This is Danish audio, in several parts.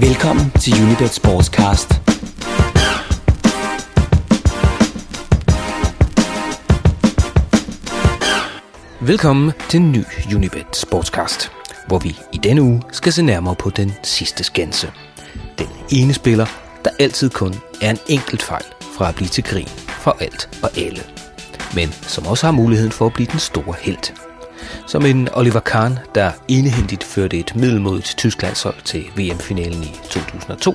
Velkommen til Unibet Sportscast. Velkommen til en ny Unibet Sportscast, hvor vi i denne uge skal se nærmere på den sidste skanse. Den ene spiller, der altid kun er en enkelt fejl fra at blive til grin for alt og alle. Men som også har muligheden for at blive den store helt. Som en Oliver Kahn, der enehændigt førte et middelmodigt Tysklandshold til VM-finalen i 2002,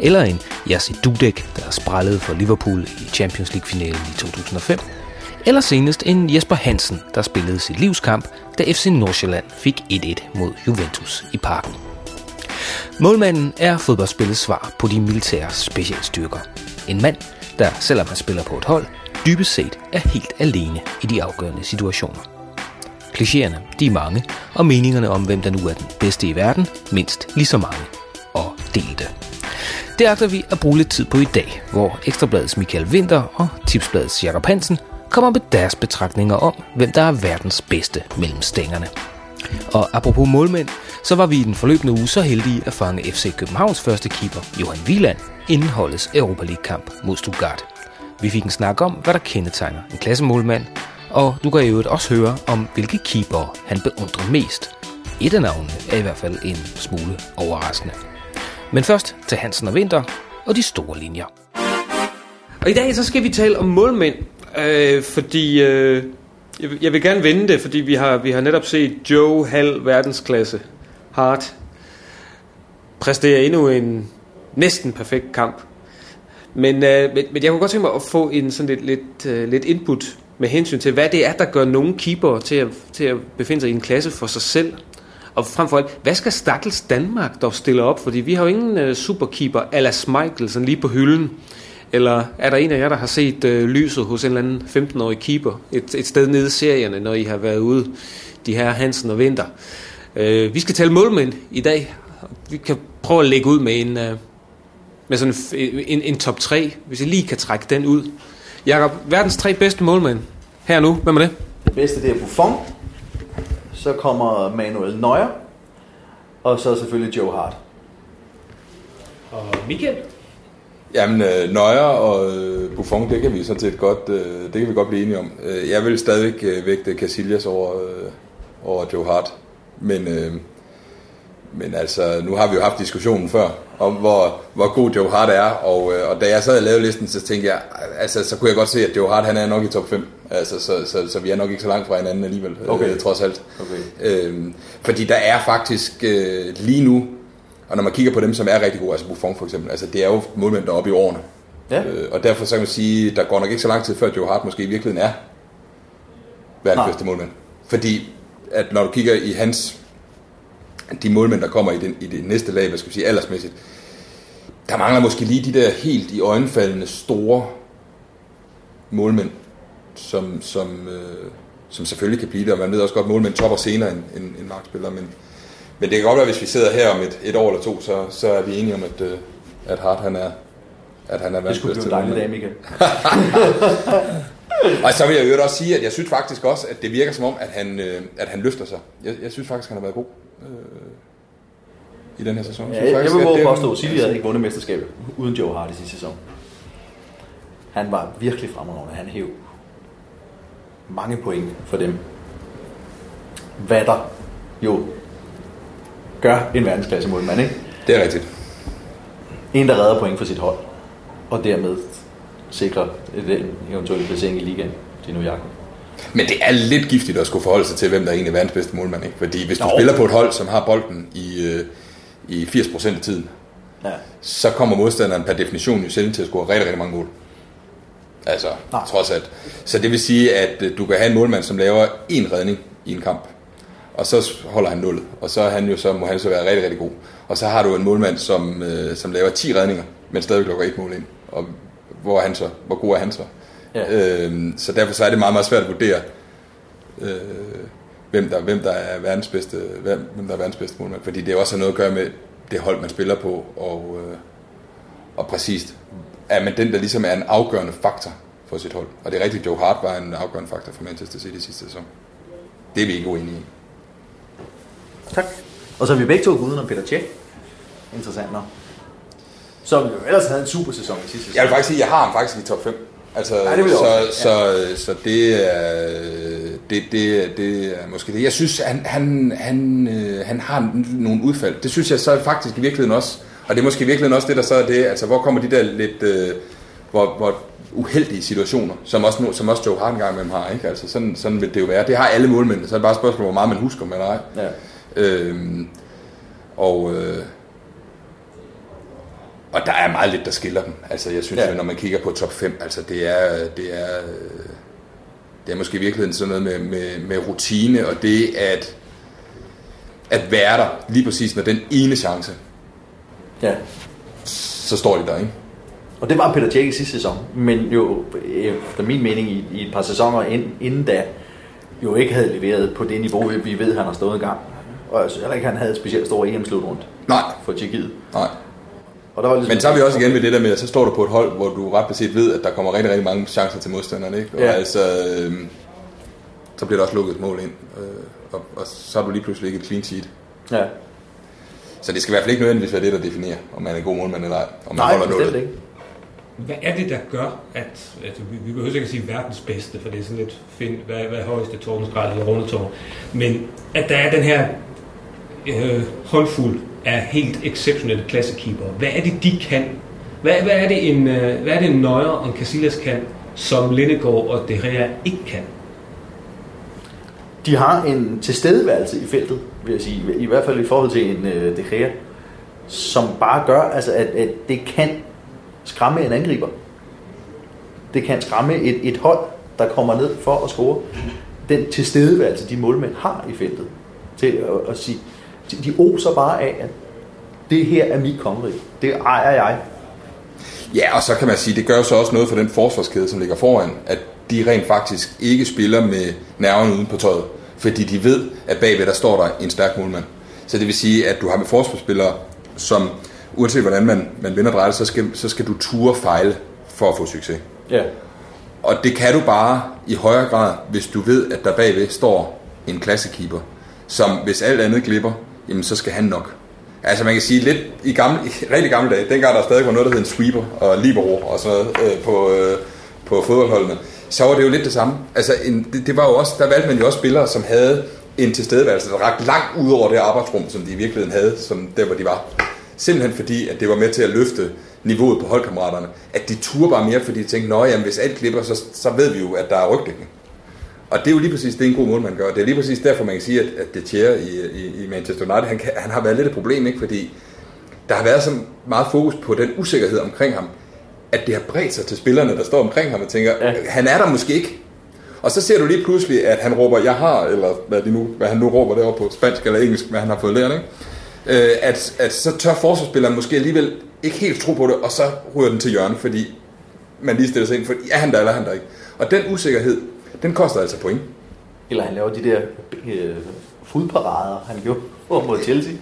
eller en Jassi Dudek, der sprællede for Liverpool i Champions League-finalen i 2005, eller senest en Jesper Hansen, der spillede sit livskamp, da FC Nordsjælland fik 1-1 mod Juventus i parken. Målmanden er fodboldspillets svar på de militære specialstyrker. En mand, der selvom han spiller på et hold, dybest set er helt alene i de afgørende situationer. Klichéerne, de er mange, og meningerne om, hvem der nu er den bedste i verden, mindst lige så mange. Og delte. Det agter vi at bruge lidt tid på i dag, hvor Ekstrabladets Michael Winter og Tipsbladets Jakob Hansen kommer med deres betragtninger om, hvem der er verdens bedste mellem stængerne. Og apropos målmænd, så var vi i den forløbende uge så heldige at fange FC Københavns første keeper, Johan Wieland, inden holdets Europa League-kamp mod Stuttgart. Vi fik en snak om, hvad der kendetegner en klassemålmand, og du kan i øvrigt også høre om, hvilke keeper han beundrer mest. Et af navnene er i hvert fald en smule overraskende. Men først til Hansen og Vinter og de store linjer. Og i dag så skal vi tale om målmænd, øh, fordi øh, jeg, vil- jeg vil gerne vende det, fordi vi har, vi har netop set Joe Hall verdensklasse Hart præstere endnu en næsten perfekt kamp. Men, øh, men, men jeg kunne godt tænke mig at få en sådan lidt, lidt, øh, lidt input med hensyn til, hvad det er, der gør nogle keeper til at, til at befinde sig i en klasse for sig selv. Og frem for alt, hvad skal Stakkels Danmark dog stille op? Fordi vi har jo ingen øh, superkeeper ala Michael sådan lige på hylden. Eller er der en af jer, der har set øh, lyset hos en eller anden 15-årig keeper et, et sted nede i serierne, når I har været ude, de her Hansen og Vinter? Øh, vi skal tale målmænd i dag. Vi kan prøve at lægge ud med en, øh, med sådan en, en, en top 3, hvis I lige kan trække den ud. Jakob, verdens tre bedste målmænd her nu. Hvem er det? Det bedste det er Buffon. Så kommer Manuel Neuer. Og så selvfølgelig Joe Hart. Og Michael. Jamen, øh, Neuer og øh, Buffon, det kan vi sådan set godt, øh, det kan vi godt blive enige om. Øh, jeg vil stadigvæk øh, vægte Casillas over, øh, over Joe Hart. Men, øh, men altså, nu har vi jo haft diskussionen før, om hvor, hvor god Joe Hart er, og, øh, og da jeg sad og lavede listen, så tænkte jeg, altså, så kunne jeg godt se, at Joe Hart, han er nok i top 5. Altså, så, så, så vi er nok ikke så langt fra hinanden alligevel, Okay. øh, trods alt. Okay. Øhm, fordi der er faktisk øh, lige nu, og når man kigger på dem, som er rigtig gode, altså Buffon for eksempel, altså det er jo målmænd, der er oppe i årene. Ja. Øh, og derfor så kan man sige, der går nok ikke så lang tid før Joe Hart måske i virkeligheden er verdens bedste målmand. Fordi at når du kigger i hans, de målmænd, der kommer i, den, i det næste lag, hvad skal vi sige, aldersmæssigt, der mangler måske lige de der helt i øjenfaldende store målmænd, som, som, øh, som selvfølgelig kan blive det, og man ved også godt, at målmænd topper senere end, end, end markspillere, men, men det kan godt være, hvis vi sidder her om et, et år eller to, så, så er vi enige om, at, øh, at Hart han er, at han er Det skulle blive en dejlig dag, Michael. Og så vil jeg jo også sige, at jeg synes faktisk også, at det virker som om, at han, øh, at han løfter sig. Jeg, jeg synes faktisk, han har været god øh, i den her sæson. Ja, jeg, jeg faktisk, vil våge det- påstå, at Silje havde ikke vundet mesterskabet uden Joe Hart i sidste sæson. Han var virkelig fremragende. Han hæv mange point for dem. Hvad der jo gør en verdensklasse målmand, ikke? Det er rigtigt. En, der redder point for sit hold, og dermed sikrer en eventuel placering i ligaen til New York. Men det er lidt giftigt at skulle forholde sig til, hvem der egentlig er verdens bedste målmand. Ikke? Fordi hvis du Jo. spiller på et hold, som har bolden i, øh, i 80% af tiden, Ja. så kommer modstanderen per definition jo selv til at score rigtig, rigtig mange mål. Altså, Nej. trods alt. Så det vil sige, at øh, du kan have en målmand, som laver en redning i en kamp, og så holder han nullet, og så, er han jo, så må han så være rigtig, rigtig god. Og så har du en målmand, som, øh, som laver 10 redninger, men stadig lukker et mål ind. Og hvor er han så? Hvor god er han så? Ja. Øhm, så derfor så er det meget, meget svært at vurdere, øh, hvem, der, hvem, der er verdens bedste, hvem, hvem der er verdens bedste målmand. Fordi det også har noget at gøre med det hold, man spiller på, og, øh, og præcist, er man den, der ligesom er en afgørende faktor for sit hold. Og det er rigtigt, Joe Hart var en afgørende faktor for Manchester City sidste sæson. Det er vi ikke uenige i. Tak. Og så er vi begge to gået om Peter Tjek. interessant nok. Som jo ellers havde en super sæson i sidste sæson. Jeg vil faktisk sige, at jeg har ham faktisk i top 5. Altså, Ja, det jeg så, også, så, så det er, det, det, det er måske det. Jeg synes, han, han, han, øh, han har nogle udfald. Det synes jeg så faktisk i virkeligheden også. Og det er måske i virkeligheden også det, der så er det. Altså, hvor kommer de der lidt... Øh, hvor, hvor uheldige situationer, som også, som også Joe Hart engang med dem har. Ikke? Altså, sådan, sådan vil det jo være. Det har alle målmænd. Så er det bare et spørgsmål, hvor meget man husker med nej. Ja. Øhm, og, øh, og der er meget lidt, der skiller dem. Altså, jeg synes Ja. ja. når man kigger på top 5, altså det er, det er, øh, det er måske i virkeligheden sådan noget med, med, med rutine, og det at, at være der lige præcis med den ene chance, ja. så står de der, ikke? Og det var Peter Tjek i sidste sæson, men jo, efter min mening, i, i et par sæsoner inden, inden da, jo ikke havde leveret på det niveau, vi- ved, han har stået en gang. Og jeg synes heller ikke, han havde et specielt stor EM-slutrunde Nej, for Tjekkiet. nej. Og der var ligesom, Men så er vi også igen ved det der med, at så står du på et hold, hvor du ret beset ved, at der kommer rigtig, rigtig mange chancer til modstanderne, ikke? Og Ja. altså, øh, så bliver der også lukket et mål ind, øh, og, og så er du lige pludselig ikke et clean sheet. Ja. Så det skal i hvert fald ikke nødvendigvis være det, der definerer, om man er en god målmand eller ej. Om man Nej, holder bestemt nullet. ikke. Hvad Hvad er det, der gør, at, at vi, vi behøver ikke at sige verdens bedste, for det er sådan lidt find, hvad, hvad er højeste tårnsgrad eller rundetårn, men at der er den her øh, håndfuld af helt exceptionelle klassekeeper. Hvad er det, de kan? Hvad, hvad er det en, øh, hvad er det en Neuer og en Casillas kan, som Lindegård og De Gea ikke kan? De har en tilstedeværelse i feltet, vil jeg sige. I hvert fald i forhold til en øh, De Gea, som bare gør, altså, at, at det kan skræmme en angriber. Det kan skræmme et, et hold, der kommer ned for at score. Den tilstedeværelse, de målmænd har i feltet, til at, at sige, de, oser bare af, at det her er mit kongerige. Det ejer jeg. Ja, og så kan man sige, det gør så også noget for den forsvarskæde, som ligger foran, at de rent faktisk ikke spiller med nerven uden på tøjet. Fordi de ved, at bagved der står der en stærk målmand. Så det vil sige, at du har med forsvarsspillere, som uanset hvordan man, man vinder drejet, så skal, så skal du ture fejle for at få succes. Ja. Og det kan du bare i højere grad, hvis du ved, at der bagved står en klassekeeper, som hvis alt andet glipper, jamen så skal han nok. Altså man kan sige lidt i, gamle, rigtig gamle dage, dengang der stadig var noget, der hed en sweeper og libero og sådan noget øh, på, øh, på fodboldholdene, så var det jo lidt det samme. Altså en, det, det, var jo også, der valgte man jo også spillere, som havde en tilstedeværelse, der rakte langt ud over det arbejdsrum, som de i virkeligheden havde, som der hvor de var. Simpelthen fordi, at det var med til at løfte niveauet på holdkammeraterne. At de turde bare mere, fordi de tænkte, at hvis alt klipper, så, så ved vi jo, at der er rygdækning. Og det er jo lige præcis det, en god målmand gør. Det er lige præcis derfor, man kan sige, at, at De Gea i, i, i Manchester United, han, kan, han har været lidt et problem, ikke? fordi der har været så meget fokus på den usikkerhed omkring ham, at det har bredt sig til spillerne, der står omkring ham og tænker, Ja. han er der måske ikke. Og så ser du lige pludselig, at han råber, jeg har, eller hvad, de nu, hvad han nu råber derovre på spansk eller engelsk, hvad han har fået lært, ikke? Øh, at, at så tør forsvarsspilleren måske alligevel ikke helt tro på det, og så ryger den til hjørne, fordi man lige stiller sig ind, for er han der, eller er han der ikke. Og den usikkerhed, den koster altså point. Eller han laver de der øh, fodparader, han gjorde mod Chelsea.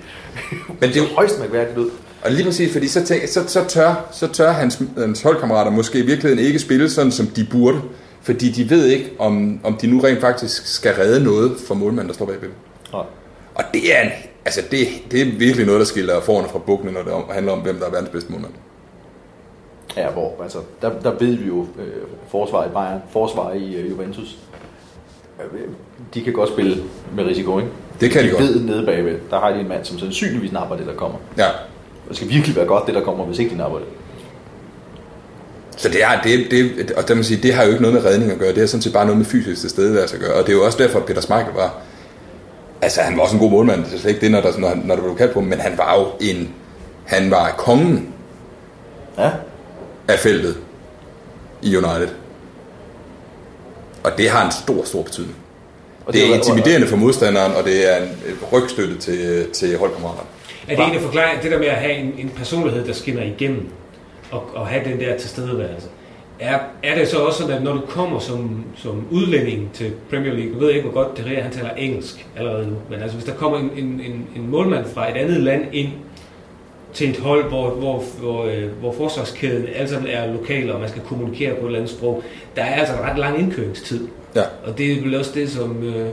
Men det er jo, højst mærkværdigt ud. og lige præcis, fordi så, tænk, så, så, tør, så tør hans, hans holdkammerater måske i virkeligheden ikke spille sådan, som de burde, fordi de ved ikke, om, om de nu rent faktisk skal redde noget for målmanden, der står bagved. dem. Nej. Og det er, en, altså det, det er virkelig noget, der skiller forerne fra bukkene, når det handler om, hvem der er verdens bedste målmand. Ja, hvor, altså, der, der ved vi jo, øh, forsvar i Bayern, forsvar i øh, Juventus, øh, de kan godt spille med risiko, ikke? Det kan de de godt. ved nede bagved, der har de en mand, som sandsynligvis napper det, der kommer. Ja. Det skal virkelig være godt, det der kommer, hvis ikke de napper det. Så det, er, det, det, og det, man sige, det har jo ikke noget med redning at gøre, det har sådan set bare noget med fysisk tilstedeværelse at gøre, og det er jo også derfor, at Peter Schmeichel var, altså han var også en god målmand, det er slet ikke det, når, der, når, når der blev kaldt på men han var jo en, han var kongen Ja, af feltet i United. Og det har en stor, stor betydning. og Det er var- intimiderende for modstanderen, og det er en rygstøtte til, til holdkammeraterne. Er det en af forklaringen, det der med at have en, en personlighed, der skinner igennem, og, og have den der tilstedeværelse, er, er det så også sådan, at når du kommer som, som udlænding til Premier League, nu ved jeg ikke, hvor godt det er, han taler engelsk allerede nu, men altså hvis der kommer en, en, en, en målmand fra et andet land ind til et hold, hvor, hvor, hvor, øh, hvor forsvarskæden alle sammen er lokale, og man skal kommunikere på et eller andet sprog, der er altså en ret lang indkøringstid. Ja. Og det er vel også det, som, øh,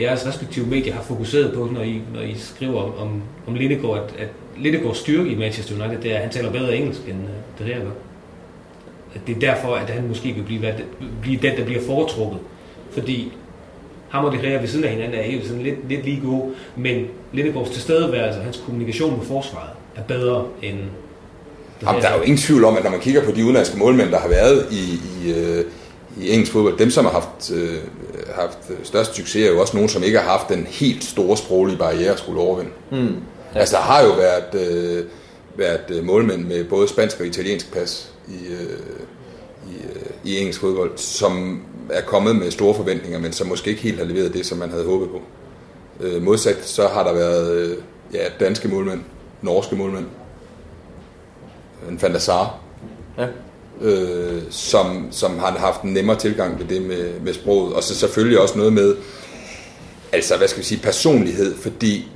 jeres respektive medier har fokuseret på, når I, når I skriver om, om, om Lidegaard, at, at Lidegaards styrke i Manchester United, det er, at han taler bedre engelsk, end uh, det her gør. At det er derfor, at han måske vil blive, hvad- blive den, der bliver foretrukket. Fordi ham og det her ved siden af hinanden er helt sådan lidt, lidt lige gode, men Lidegaards tilstedeværelse hans kommunikation med forsvaret er bedre end Jamen, der er jo ingen tvivl om, at når man kigger på de udenlandske målmænd, der har været i, i, øh, i engelsk fodbold, dem som har haft, øh, haft størst succes, er jo også nogen, som ikke har haft den helt store sproglige barriere at skulle overvinde. Mm. Ja. Altså, der har jo været, øh, været øh, målmænd med både spansk og italiensk pas i, øh, i, øh, i engelsk fodbold, som er kommet med store forventninger, men som måske ikke helt har leveret det, som man havde håbet på. Øh, modsat, så har der været øh, ja, danske målmænd, norske målmænd, en Van der Sar, Ja. øh, som, som har haft en nemmere tilgang til det med, med sproget. Og så selvfølgelig også noget med, altså hvad skal vi sige, personlighed, fordi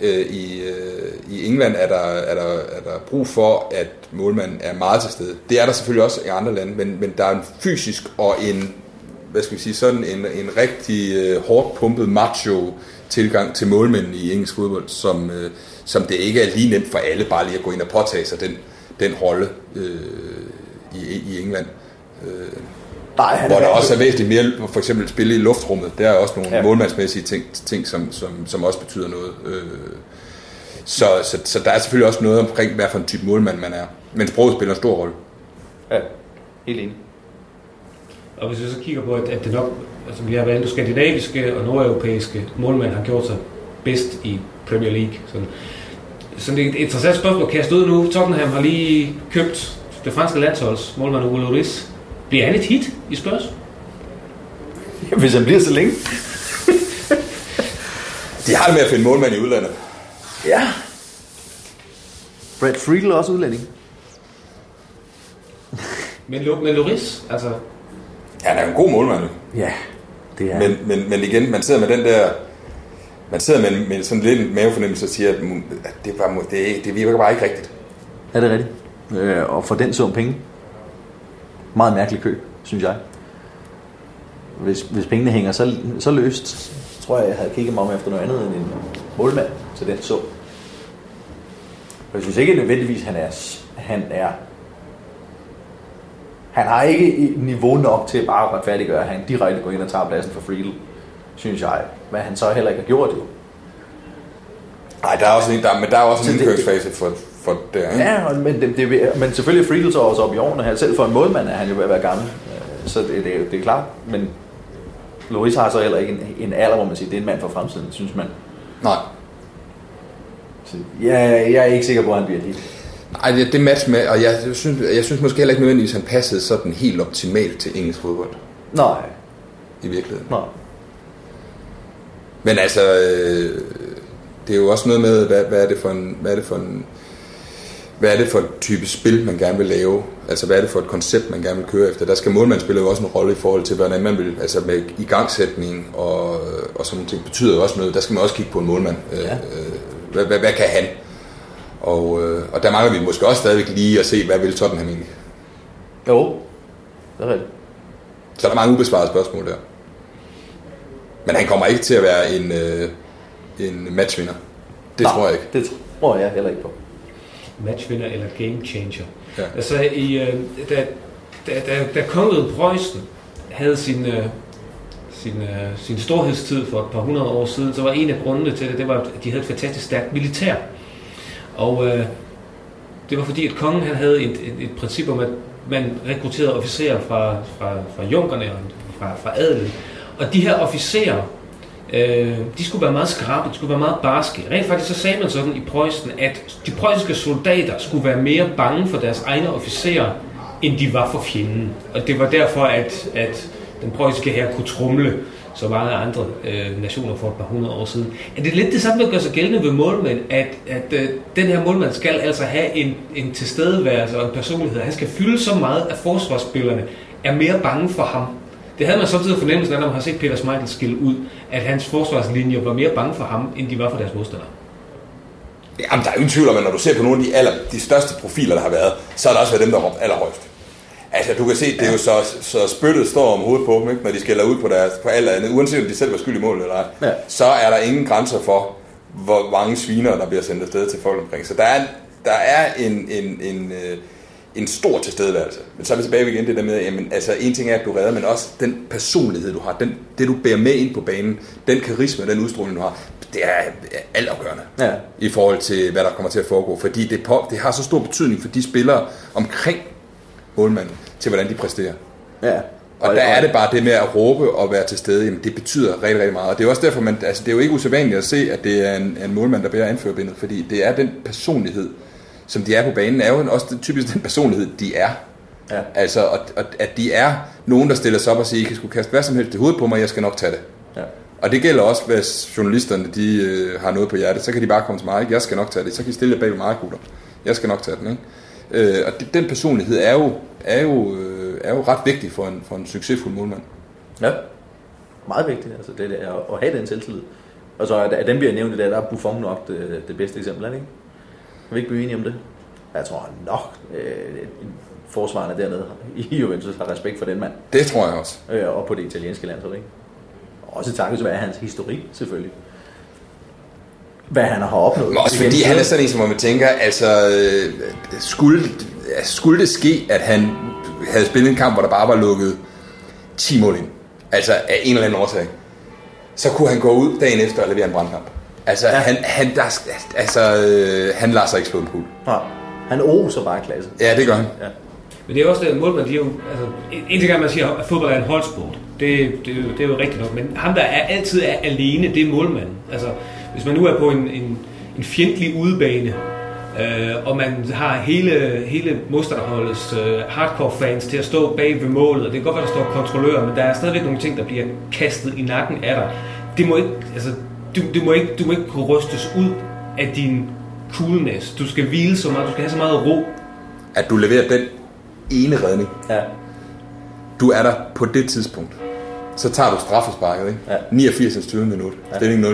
øh, i, øh, i England er der, er, der, er der brug for, at målmanden er meget til stede. Det er der selvfølgelig også i andre lande, men, men der er en fysisk og en, hvad skal vi sige, sådan en, en rigtig øh, hårdt pumpet macho tilgang til målmændene i engelsk fodbold, som, øh, som det ikke er lige nemt for alle bare lige at gå ind og påtage sig den, den rolle øh, i, i England. Øh, Nej, han hvor der er- også er væsentligt mere, for eksempel spille i luftrummet. Der er også nogle ja. målmandsmæssige ting, ting som, som, som også betyder noget. Øh, så, så, så der er selvfølgelig også noget omkring, hvad for en type målmand man er. Men sproget spiller en stor rolle. Ja, helt enig. Og hvis vi så kigger på, at, at det nok, altså vi har valgt skandinaviske og nordeuropæiske målmænd har gjort sig bedst i Premier League. Sådan, sådan det er et interessant spørgsmål kan jeg stå nu. Tottenham har lige købt det franske landsholds målmand Hugo Lloris. Bliver han et hit i Spurs? Hvis han bliver så længe. De har det med at finde målmand i udlandet. Ja. Brad Friedel er også udlænding. Men, men Lloris, altså Han er en god målmand. Ja, det er men, men, men igen, man sidder med den der... Man sidder med, med sådan lidt en mavefornemmelse og siger, at det, var, det, det virker bare ikke rigtigt. Er det rigtigt? Øh, og for den sum penge. Meget mærkelig køb, synes jeg. Hvis, hvis pengene hænger så, så løst, tror jeg, jeg havde kigget mig om efter noget andet end en målmand til den sum. Og jeg synes ikke nødvendigvis, han er, han er han har ikke et niveau nok til bare at retfærdiggøre, at han direkte går ind og tager pladsen for Friedel, synes jeg. Hvad han så heller ikke har gjort jo. Nej, der er også en, der, men der er også Så en indkøringsfase for, for det. Ikke? Ja, men, det, det, men selvfølgelig Friedel så også op i årene her. Selv for en målmand er han jo ved at være gammel. Øh, Så det, det, er- det er klart. Men Loris har så heller ikke en, en alder, hvor man siger, det er en mand for fremtiden, synes man. Nej. Så ja, jeg er ikke sikker på, at han bliver det. Nej, det, det match med, og jeg synes, jeg synes måske heller ikke nødvendigvis, at han passede sådan helt optimalt til engelsk fodbold Nej, i virkeligheden. nej. Men altså, øh, det er jo også noget med, hvad, hvad er det for en, hvad er det for en, hvad er det for en type spil, man gerne vil lave? Altså, hvad er det for et koncept, man gerne vil køre efter? Der skal målmand spille jo også en rolle i forhold til, hvordan man vil, altså med igangsætning og, og sådan ting, betyder jo også noget. Der skal man også kigge på en målmand. Øh, Ja. øh, hvad, hvad, hvad kan han? Og, øh, og der mangler vi måske også stadigvæk lige at se, hvad vil Tottenham egentlig? Jo, det er rigtigt. Så er der mange ubesvarede spørgsmål der. Men han kommer ikke til at være en, øh, en matchvinder. Det Nej, tror jeg ikke. Det tror jeg heller ikke på. matchvinder eller game changer. Ja. Altså, i, øh, da, da, da, da kongeriget Preussen havde sin, øh, sin, øh, sin storhedstid for et par hundrede år siden, så var en af grundene til det, det var, at de havde et fantastisk stærkt militær. Og øh, det var fordi, at kongen han havde et, et, et princip om, at man rekrutterede officerer fra, fra, fra junkerne og fra, fra adelen. Og de her officerer, øh, de skulle være meget skarpe, de skulle være meget barske. Rent faktisk så sagde man sådan i Preussen, at de preussiske soldater skulle være mere bange for deres egne officerer, end de var for fjenden. Og det var derfor, at, at den preussiske her kunne trumle så mange andre øh, nationer for et par hundrede år siden. Er det lidt det samme, der gør sig gældende ved målmænd, at, at øh, den her målmand skal altså have en, en tilstedeværelse og en personlighed. Han skal fylde så meget, at forsvarsspillerne er mere bange for ham. Det havde man samtidig fornemmelsen af, når man har set Peter Schmeichel skille ud, at hans forsvarslinjer var mere bange for ham, end de var for deres modstandere. Jamen, der er jo ingen tvivl om, at når du ser på nogle af de, aller, de største profiler, der har været, så har der også været dem, der har råbt allerhøjst. Altså, du kan se, det er jo så, så spyttet står om hovedet på dem, ikke? når de skælder ud på, deres, på alt andet. Uanset om de selv var skyld i målet eller ej, Ja. så er der ingen grænser for, hvor mange sviner, der bliver sendt afsted til folk omkring. Så der er, der er en, en, en, øh, en stor tilstedeværelse. Men så er vi tilbage igen det der med, jamen, altså en ting er, at du redder, men også den personlighed, du har, den, det du bærer med ind på banen, den karisma, den udstråling, du har, det er er altafgørende Ja. i forhold til, hvad der kommer til at foregå. Fordi det, på, det har så stor betydning for de spillere omkring målmanden, til hvordan de præsterer. Ja. Og der er det bare det med at råbe og være til stede, jamen det betyder rigtig, rigtig meget. Og det er også derfor, man, altså det er jo ikke usædvanligt at se, at det er en, en målmand, der bærer anførbindet, fordi det er den personlighed, som de er på banen, er jo også typisk den personlighed, de er. Ja. Altså, og, og, at de er nogen, der stiller sig op og siger, I kan skulle kaste hvad som helst i hovedet på mig, jeg skal nok tage det. Ja. Og det gælder også, hvis journalisterne de, øh, har noget på hjertet, så kan de bare komme til mig, ikke? jeg skal nok tage det, så kan I stille bag ved mig, gutter. Jeg skal nok tage den, ikke? Øh, og det, den personlighed er jo, er, jo, øh, er jo ret vigtig for en, for en succesfuld målmand. Ja. Meget vigtigt, altså det der, at have den selvtillid. Og så at dem bliver nævnt i dag, der er Buffon nok det, det bedste eksempel, ikke? Kan vi ikke blive enige om det? Jeg tror nok, øh, forsvarerne dernede i Juventus har respekt for den mand. Det tror jeg også. Øh, og på det italienske landshold, ikke? Også takket være hans historik, selvfølgelig. Hvad han har opnået. Men også fordi han er sådan en, som man tænker, altså, øh, skulle, skulle det ske, at han havde spillet en kamp, hvor der bare var lukket 10 mål ind, altså af en eller anden årsag, så kunne han gå ud dagen efter og levere en brandkamp. Altså, ja. han, han, der, altså, øh, han lader sig ikke slå en kugle. Nej, han oser bare klasse. Ja, det gør han. Ja. Men det er også det, målmand, de er jo, altså, en- en ting er, at man siger, at fodbold er en holdsport. Det, det, er jo, det er jo rigtigt nok. Men ham, der er, altid er alene, det er målmanden. Altså, hvis man nu er på en, en, en fjendtlig udebane, øh, og man har hele, hele modstanderholdets øh, hardcore fans til at stå bag ved målet, og det kan godt være, der står kontrollør, men der er stadigvæk nogle ting, der bliver kastet i nakken af dig. Det må ikke, altså, du, du, må ikke, du må ikke kunne rystes ud af din coolness. Du skal hvile så meget, du skal have så meget ro. At du leverer den ene redning, Ja. du er der på det tidspunkt. Så tager du straffesparket, ikke? Ja. 89. 20. minut. Stilling 0-0.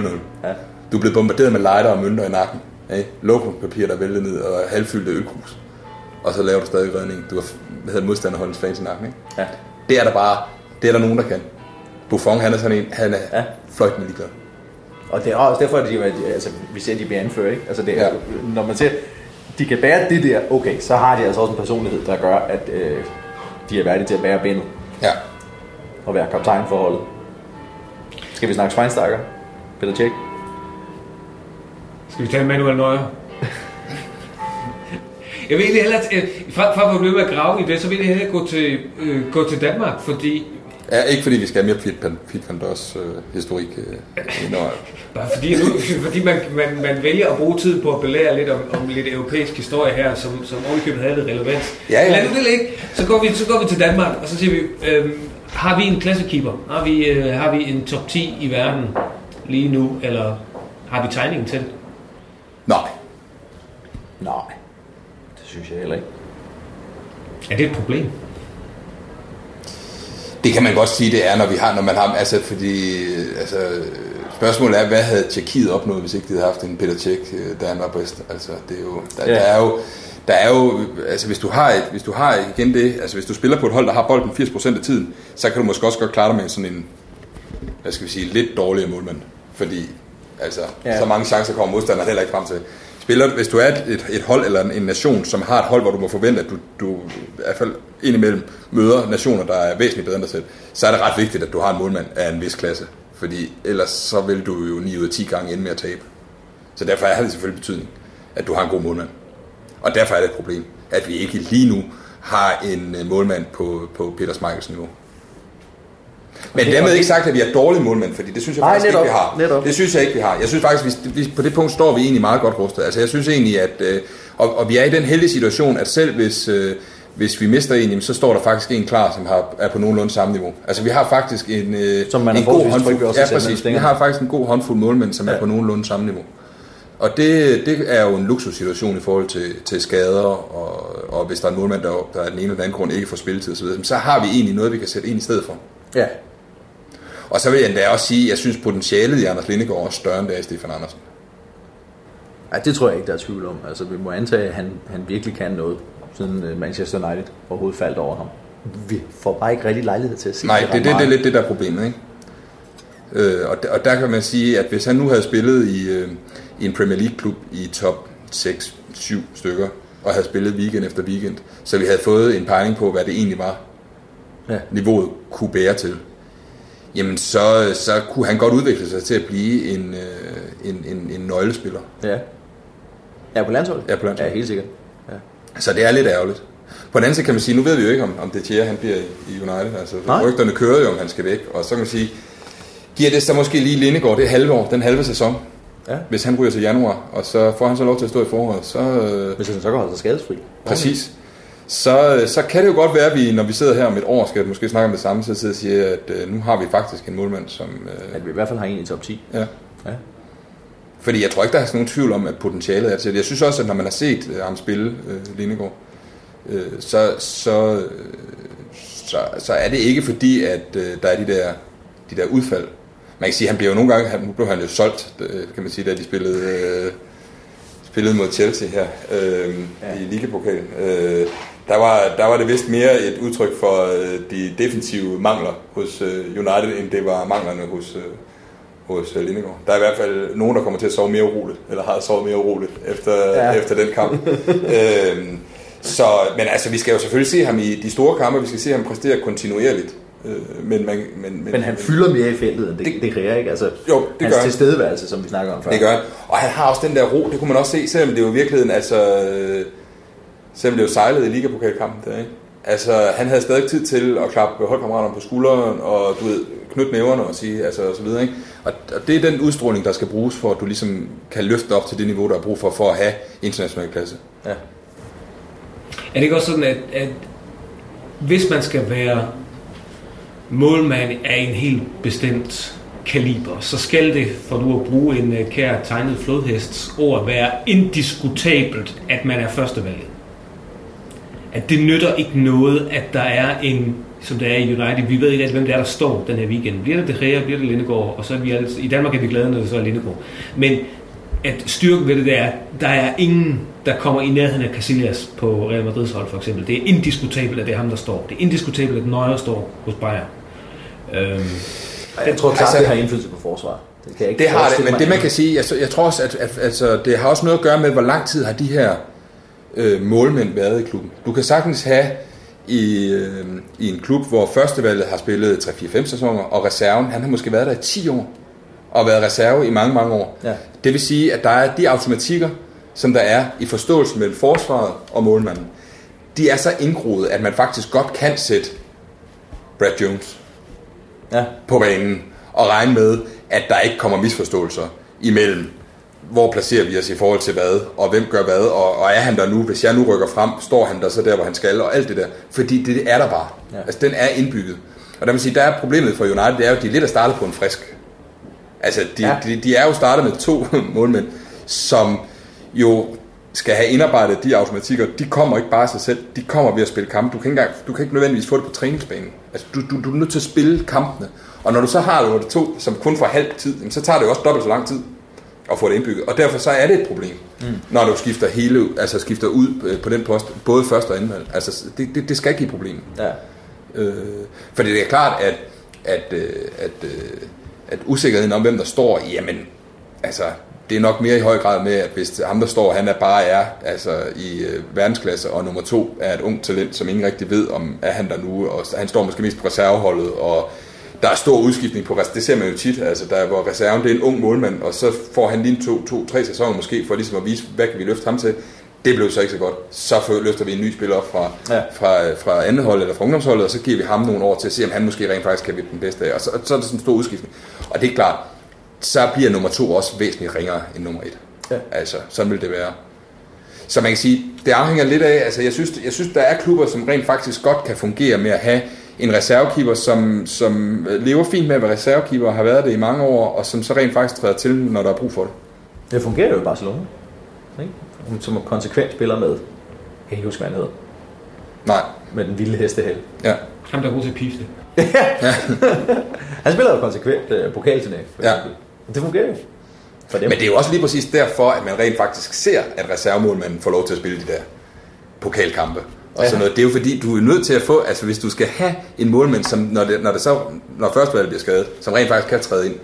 Ja. Du er blevet bombarderet med lighter og mønter i nakken. Ikke? Lokumspapir, der vælter ned, og halvfyldte ølkrus. Og så laver du stadig redning. Du har hedder modstanderholdens fans i nakken. Ikke? Ja. Det er der bare, det er der nogen, der kan. Buffon, han er sådan en, han er Ja. ja. fløjtende ligeglad. Og det er også derfor, at de, altså, vi ser, at de bliver anført, ikke? Altså, det Ja. når man ser, de kan bære det der, okay, så har de altså også en personlighed, der gør, at øh, de er værdige til at bære bindet Ja at være kaptajn for holdet. Skal vi snakke Schweinsteiger? Peter Tjek? Skal vi tage Manuel Neuer? Jeg vil egentlig hellere, øh, fra, fra at blive med at grave i det, så vil jeg hellere gå til, øh, gå til Danmark, fordi, ja. ikke fordi vi skal have mere Fit Van Dors øh, historik øh, indover. bare fordi, nu, fordi man, man, man vælger at bruge tid på at belære lidt om, om lidt europæisk historie her, som, som ovenikøbet havde lidt relevans. Ja, ja. Lad nu det ligge. Så går, vi, så går vi til Danmark, og så siger vi, øh, har vi en klassekeeper? Har vi, øh, har vi en top 10 i verden lige nu, eller har vi tegningen til? Nej. Nej, det synes jeg heller ikke. Er det et problem? Det kan man godt sige, det er, når vi har, når man har, altså fordi, altså, spørgsmålet er, hvad havde Tjekkiet opnået, hvis ikke de havde haft en Peter Tjek, øh, da han var bedst? Altså, det er jo, der, Ja. der er jo, der er jo, altså hvis du har et, hvis du har igen det, altså hvis du spiller på et hold, der har bolden 80% af tiden, så kan du måske også godt klare dig med sådan en, hvad skal vi sige, lidt dårligere målmand. Fordi, altså, ja. så mange chancer kommer modstanderen heller ikke frem til. Spiller, hvis du er et, et, hold eller en, en nation, som har et hold, hvor du må forvente, at du, du i hvert fald indimellem møder nationer, der er væsentligt bedre end dig selv, så er det ret vigtigt, at du har en målmand af en vis klasse. Fordi ellers så vil du jo 9 ud af 10 gange ende med at tabe. Så derfor har det selvfølgelig betydning, at du har en god målmand. Og derfor er det et problem, at vi ikke lige nu har en øh, målmand på, på Peter Smeichels niveau. Men Okay, dermed ikke det- sagt, at vi er dårlige målmænd, fordi det synes jeg Nej, faktisk netop, ikke, vi har. netop. Det synes jeg ikke, vi har. Jeg synes faktisk, vi, vi, på det punkt står vi egentlig meget godt rustet. Altså jeg synes egentlig, at... Øh, og, og vi er i den heldige situation, at selv hvis, øh, hvis vi mister en, så står der faktisk en klar, som har, er på nogenlunde samme niveau. Altså vi har faktisk en, øh, Som man en er tryg ved også ja, præcis. Vi har faktisk en god håndfuld målmænd, som Ja. er på nogenlunde samme niveau. Og det, det er jo en luksussituation i forhold til, til skader, og, og hvis der er en målmand, der, der af den ene eller den anden grund ikke får spilletid osv., så har vi egentlig noget, vi kan sætte ind i stedet for. Ja. Og så vil jeg endda også sige, at jeg synes potentialet i Anders Lindegaard er større end det er i Stefan Andersen. Ej, det tror jeg ikke, der er tvivl om. Altså, vi må antage, at han, han virkelig kan noget, siden øh, Manchester United overhovedet faldt over ham. vi får bare ikke rigtig lejlighed til at se Nej, ret det, det, det er lidt det, der er problemet, ikke? Øh, og, der, og der kan man sige, at hvis han nu havde spillet i, øh, i en Premier League-klub i top 6-7 stykker, og havde spillet weekend efter weekend, så vi havde fået en pejling på, hvad det egentlig var, Ja. niveauet kunne bære til, jamen så, så kunne han godt udvikle sig til at blive en, øh, en, en, en nøglespiller. Ja. Ja, på landsholdet? Ja, på landsholdet. Ja, helt sikkert. Ja. Så det er lidt ærgerligt. På den anden side kan man sige, nu ved vi jo ikke, om, om det Thier, han bliver i United. Altså, Nej. rygterne kører jo, om han skal væk. Og så kan man sige, giver det så måske lige Lindegård det halve år, den halve sæson, ja. hvis han ryger til januar, og så får han så lov til at stå i foråret, så øh, Hvis han så holde sig skadesfri. præcis. Så, så kan det jo godt være, at vi, når vi sidder her om et år, skal måske snakke om det samme, så sidder og siger, at øh, nu har vi faktisk en målmand, som... Øh, At vi i hvert fald har en i top 10. ja. Ja. Fordi jeg tror ikke, der er sådan nogen tvivl om, at potentialet er til det. Jeg synes også, at når man har set øh, ham spille, øh, Lindegård, øh, så, så, øh, så, så er det ikke fordi, at øh, der er de der, de der udfald. Man kan sige, at han bliver jo nogle gange, han, nu blev han jo solgt, øh, kan man sige, da de spillede, øh, spillede mod Chelsea her øh, ja. i Ligapokalen. Øh, der var, der var det vist mere et udtryk for øh, de defensive mangler hos øh, United, end det var manglerne hos, øh, hos Lindegård. Der er i hvert fald nogen, der kommer til at sove mere uroligt, eller har sovet mere uroligt efter, Ja. efter den kamp. øhm, så, men altså, vi skal jo selvfølgelig se ham i de store kampe, vi skal se ham præstere kontinuerligt. Øh, men, man, men, men, Men han fylder mere i feltet, end det, det, Det- kræver ikke. Altså, Jo, det hans gør tilstedeværelse, som vi snakker om før. Det gør han. Og han har også den der ro, det kunne man også se, selvom det jo i virkeligheden, altså, øh, selvom det jo sejlede i ligapokalkampen der, ikke? Altså, han havde stadig tid til at klappe holdkammeraterne på skulderen, og du ved, knytte næverne og sige, altså, og så videre, ikke? Og, og det er den udstråling, der skal bruges for, at du ligesom kan løfte op til det niveau, der er brug for, for at have international klasse. Ja. Er det ikke også sådan, at, at hvis man skal være målmand af en helt bestemt kaliber, så skal det, for nu at bruge en øh, kær tegnet flodhests ord, være indiskutabelt, at man er førstevalget. At det nytter ikke noget, at der er en, som der er i United, vi ved ikke hvem det er, der står den her weekend. Bliver det De Gea, bliver det Lindegård, og så er vi altså, i Danmark er vi glade, når det så er Lindegård. Men at styrken ved det, det er, at der er ingen, der kommer i nærheden af Casillas på Real Madrids hold, for eksempel. Det er indiskutabelt, at det er ham, der står. Det er indiskutabelt, at Neuer står hos Bayern. Øhm, Jeg tror klart, Altså- det har indflydelse på forsvaret. Det, kan jeg ikke Det har det, men det man kan sige, jeg, jeg tror også, at, at altså, det har også noget at gøre med, hvor lang tid har de her øh, målmænd været i klubben. Du kan sagtens have i, øh, i en klub, hvor førstevalget har spillet 3-4-5 sæsoner, og reserven, han har måske været der i 10 år, og været reserve i mange, mange år. Ja. Det vil sige, at der er de automatikker, som der er i forståelsen mellem forsvaret og målmanden. De er så indgroet, at man faktisk godt kan sætte Brad Jones Ja. på banen og regne med, at der ikke kommer misforståelser imellem, hvor placerer vi os i forhold til hvad, og hvem gør hvad, og, og er han der nu, hvis jeg nu rykker frem, står han der så der, hvor han skal, og alt det der. Fordi det, det er der bare. Ja. Altså, den er indbygget. Og der vil sige, der er problemet for United, det er jo, at de er lidt at starte på en frisk. Altså, de, Ja. de, de er jo startet med to målmænd, som jo skal have indarbejdet de automatikker. De kommer ikke bare af sig selv, de kommer ved at spille kampe. Du kan ikke, engang, du kan ikke nødvendigvis få det på træningsbanen. Altså, du, du, du er nødt til at spille kampene. Og når du så har det to, som kun får halv tid, så tager det jo også dobbelt så lang tid at få det indbygget. Og derfor så er det et problem, mm. når du skifter hele, altså skifter ud øh, på den post, både første og anden valg. Altså, det, det, det skal ikke give problem. Ja. Øh, for det er klart, at, at, øh, at, øh, at usikkerheden om, hvem der står, jamen, altså, det er nok mere i høj grad med, at hvis ham, der står, han er bare er altså, i øh, verdensklasse, og nummer to er et ung talent, som ingen rigtig ved, om er han der nu, og han står måske mest på reserveholdet, og der er stor udskiftning på. Det ser man jo tit, altså der hvor reserven det er en ung målmand, og så får han lige to, to, tre sæsoner måske, for ligesom at vise, hvad kan vi løfte ham til. Det blev så ikke så godt. Så løfter vi en ny spiller op fra, ja. fra, fra andet hold eller fra ungdomsholdet, og så giver vi ham nogle år til at se, om han måske rent faktisk kan blive den bedste af. Og så, så er der sådan en stor udskiftning. Og det er klart, så bliver nummer to også væsentligt ringere end nummer et. Ja. Altså, sådan vil det være. Så man kan sige, det afhænger lidt af, altså jeg synes, jeg synes, der er klubber, som rent faktisk godt kan fungere med at have en reservekeeper, som, som lever fint med at være reservekeeper og har været det i mange år, og som så rent faktisk træder til, når der er brug for det. Det fungerer jo i Barcelona. Ikke? Som konsekvent spiller med. Jeg kan ikke huske, hvad han hedder. Nej, Med den vilde hestehæl. ja. ham, der er god til at pifte. Han spiller jo konsekvent uh, pokalturnering. Ja. Det fungerer jo. For dem. Men det er jo også lige præcis derfor, at man rent faktisk ser, at reservemålmanden får lov til at spille de der pokalkampe. Og sådan noget. Det er jo fordi, du er nødt til at få, altså hvis du skal have en målmand, som når det, når det så, når førstevalget bliver skadet, som rent faktisk kan træde ind,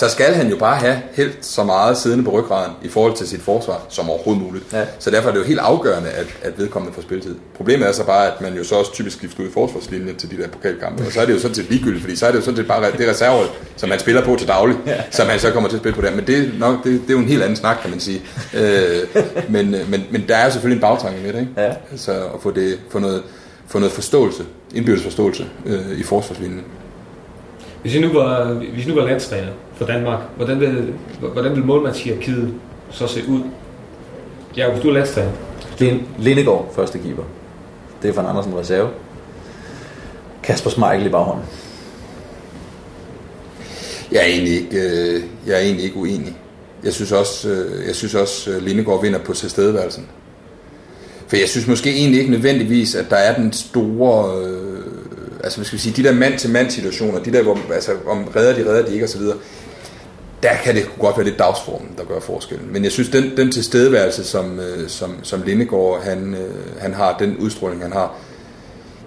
så skal han jo bare have helt så meget siddende på ryggraden i forhold til sit forsvar, som overhovedet muligt. Ja. Så derfor er det jo helt afgørende, at, at vedkommende får spilletid. Problemet er så bare, at man jo så også typisk skifter ud i forsvarslinjen til de der pokalkampe, og så er det jo sådan set ligegyldigt, fordi så er det jo sådan set bare det reservehold, som man spiller på til daglig, som han så kommer til at spille på der. Men det er, nok, det, det er jo en helt anden snak, kan man sige. Øh, men, øh, men, men der er jo selvfølgelig en bagtanke med det, ikke? Ja. Altså at få, det, få, noget, få noget forståelse, indbyrdes forståelse øh, i forsvarslinjen. Hvis I nu var, hvis I nu var landstræner for Danmark, hvordan vil, hvordan vil målmandshierarkiet så se ud? Ja, hvis du er landstræner. Lind- Lindegård, første keeper. Stefan Andersen, reserve. Kasper Schmeichel i baghånden. Jeg er egentlig ikke, øh, jeg er egentlig ikke uenig. Jeg synes også, øh, jeg synes også øh, Lindegård vinder på tilstedeværelsen. For jeg synes måske egentlig ikke nødvendigvis, at der er den store... Øh, altså, hvad skal vi sige, de der mand-til-mand situationer, de der, hvor, altså, om redder de, redder de ikke osv., der kan det godt være lidt dagsformen, der gør forskellen. Men jeg synes, den, den tilstedeværelse, som, øh, som, som Lindegård han, øh, han har, den udstråling, han har,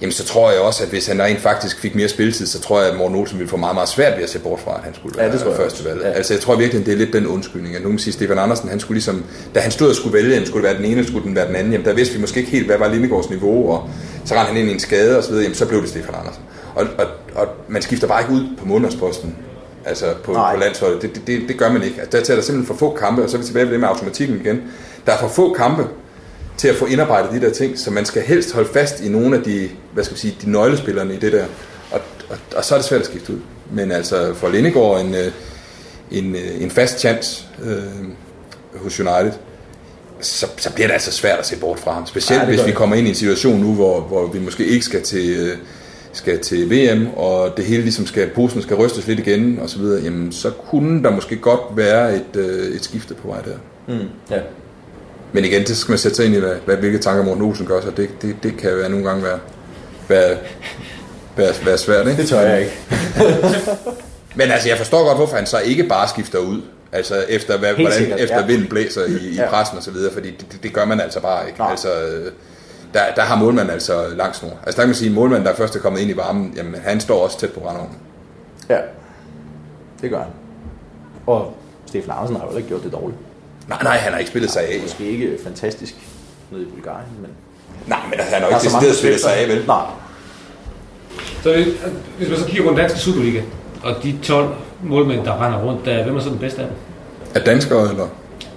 jamen så tror jeg også, at hvis han rent faktisk fik mere spilletid, så tror jeg, at Morten Olsen ville få meget, meget svært ved at se bort fra, at han skulle Ja, være det tror jeg første valg. Ja. Altså jeg tror virkelig, det er lidt den undskyldning. At nu kan man sige, Stefan Andersen, han skulle ligesom, da han stod og skulle vælge, jamen, skulle det være den ene, eller skulle den være den anden, jamen der vidste vi måske ikke helt, hvad var Lindegårds niveau, og så rendte han ind i en skade og så videre, jamen så blev det Stefan Andersen. Og, og, og man skifter bare ikke ud på månedsposten, altså på, Nej. på landsholdet. Det, det, det, det, gør man ikke. Altså, der tæller simpelthen for få kampe, og så er vi tilbage ved det med automatikken igen. Der er for få kampe til at få indarbejdet de der ting, så man skal helst holde fast i nogle af de, hvad skal vi sige, de nøglespillerne i det der. Og, og, og så er det svært at skifte ud. Men altså for Lindegård en, øh, en, øh, en fast chance øh, hos United, så, så bliver det altså svært at se bort fra ham. Specielt det hvis vi kommer ind i en situation nu, hvor, hvor vi måske ikke skal til, øh, skal til VM, og det hele ligesom skal, posen skal rystes lidt igen, og så videre, jamen så kunne der måske godt være et, et skifte på vej der. Mm, ja. Men igen, det skal man sætte sig ind i, hvad, hvad, hvilke tanker Morten Olsen gør, så det, det, det kan jo nogle gange være, være, være, være svært, ikke? Det tør jeg ikke. Men altså, jeg forstår godt, hvorfor han så ikke bare skifter ud. Altså efter, hvad, hvordan, sikkert, efter ja. vinden blæser i, i Ja. pressen og så videre, fordi det, det, det gør man altså bare ikke. Nej. Altså, der, der har målmanden altså lang snor. Altså der kan man sige, at målmanden, der først er kommet ind i varmen, jamen han står også tæt på brændeovnen. Ja, det gør han. Og Stefan Andersen har jo ikke gjort det dårligt. Nej, nej, han har ikke spillet sig af. Måske ikke fantastisk nede i Bulgarien, men... Nej, men altså, han har jo ikke decideret spillet sig af, vel? Nej, Så hvis- hvis man så kigger på den danske Superliga, og de 12 målmænd, der render rundt, der, hvem er så den bedste af dem? Er danskere, eller?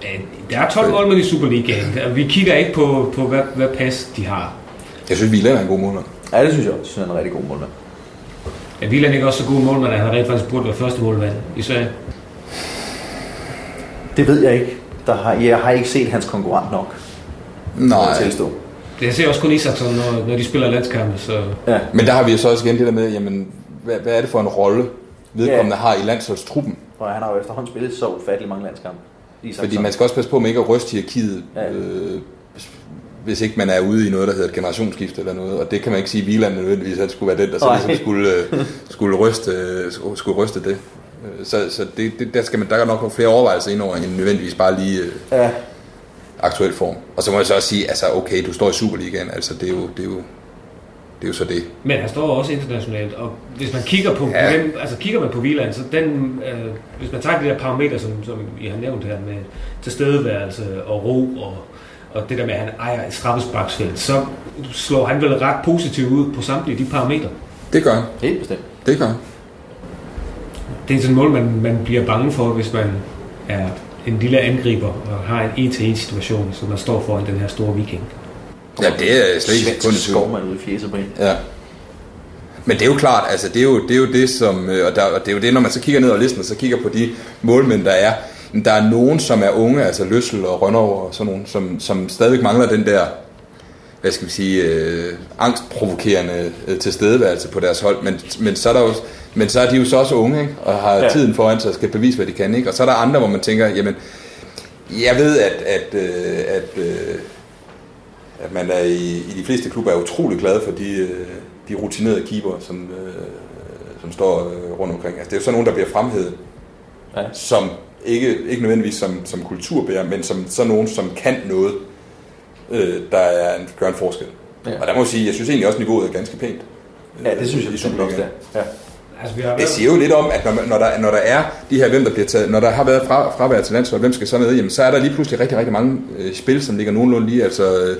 Øh, Der er 12 målmænd i Superligaen. og Vi kigger ikke på, på hvad, hvad pas de har. Jeg synes, Vila er en god målmand. ja, det synes jeg også. Jeg synes, han er en rigtig god målmand. Er Wieland ikke også så god målmand, at han rent faktisk burde være første målmand i Sverige? Det ved jeg ikke. Der har, jeg har ikke set hans konkurrent nok. jeg Nej, tilstå. Det ser også kun Isaksson, når, når de spiller landskampe, så Ja, men der har vi jo så også igen det der med, jamen, hvad, hvad er det for en rolle, vedkommende Ja. har i landsholdstruppen? og han har jo efterhånden spillet så ufattelig mange landskampe. Isaksen. Fordi man skal også passe på med ikke at ryste hierarkiet, Ja. øh, hvis ikke man er ude i noget, der hedder et generationsskifte eller noget. Og det kan man ikke sige, at Wieland nødvendigvis at skulle være den, der så ligesom skulle, øh, skulle, ryste, øh, skulle ryste det. Øh, Så, så det, det, der, skal man, der er nok nogle flere overvejelser ind over, end nødvendigvis bare lige øh, Ja, aktuel form. Og så må jeg så også sige, altså okay, du står i Superligaen, altså det er jo, det er jo, det er jo så det. Men han står også internationalt, og hvis man kigger på, Ja. dem, altså kigger man på Wieland, så den, øh, hvis man tager de der parametre, som, som I har nævnt her, med tilstedeværelse og ro, og, og det der med, at han ejer et straffesparksfelt, så slår han vel ret positivt ud på samtlige de parametre. Det gør han. helt bestemt. Det gør han. Det er sådan en mål, man, man bliver bange for, hvis man er en lille angriber og har en 1-1 situation, så man står foran den her store viking. Ja, det er slet ikke kun i tvivl. skovmand ude i fjeset på en. Ja. Men det er jo klart, altså det er jo det, er jo det som, øh, og, der, og det er jo det, når man så kigger ned ad listen, og så kigger på de målmænd, der er, der er nogen, som er unge, altså Løssel og Rønnover og sådan nogen, som, som stadigvæk mangler den der, hvad skal vi sige, øh, angstprovokerende øh, tilstedeværelse på deres hold, men, men, så er der jo, men så er de jo så også unge, ikke? og har Ja. ja. tiden foran sig og skal bevise, hvad de kan, ikke? og så er der andre, hvor man tænker, jamen, jeg ved, at, at, øh, at, øh, at man er i, i de fleste klubber er utrolig glad for de, øh, de rutinerede keeper, som, som står rundt omkring. Altså, det er jo sådan nogen, der bliver fremhævet, Ja. som ikke, ikke nødvendigvis som, som kulturbærer, men som sådan nogen, som kan noget, øh, der er en, gør en forskel. Og der må jeg sige, jeg synes egentlig også, at niveauet er ganske pænt. Ja, det synes jeg I bestemt også, det er. Ja. Altså, vi har Det siger jo lidt om, at når, når, der, når der er de her, hvem der bliver taget, når der har været fra, fravær til landshold, hvem skal så med, jamen så er der lige pludselig rigtig, rigtig mange øh, spil, som ligger nogenlunde lige, altså øh,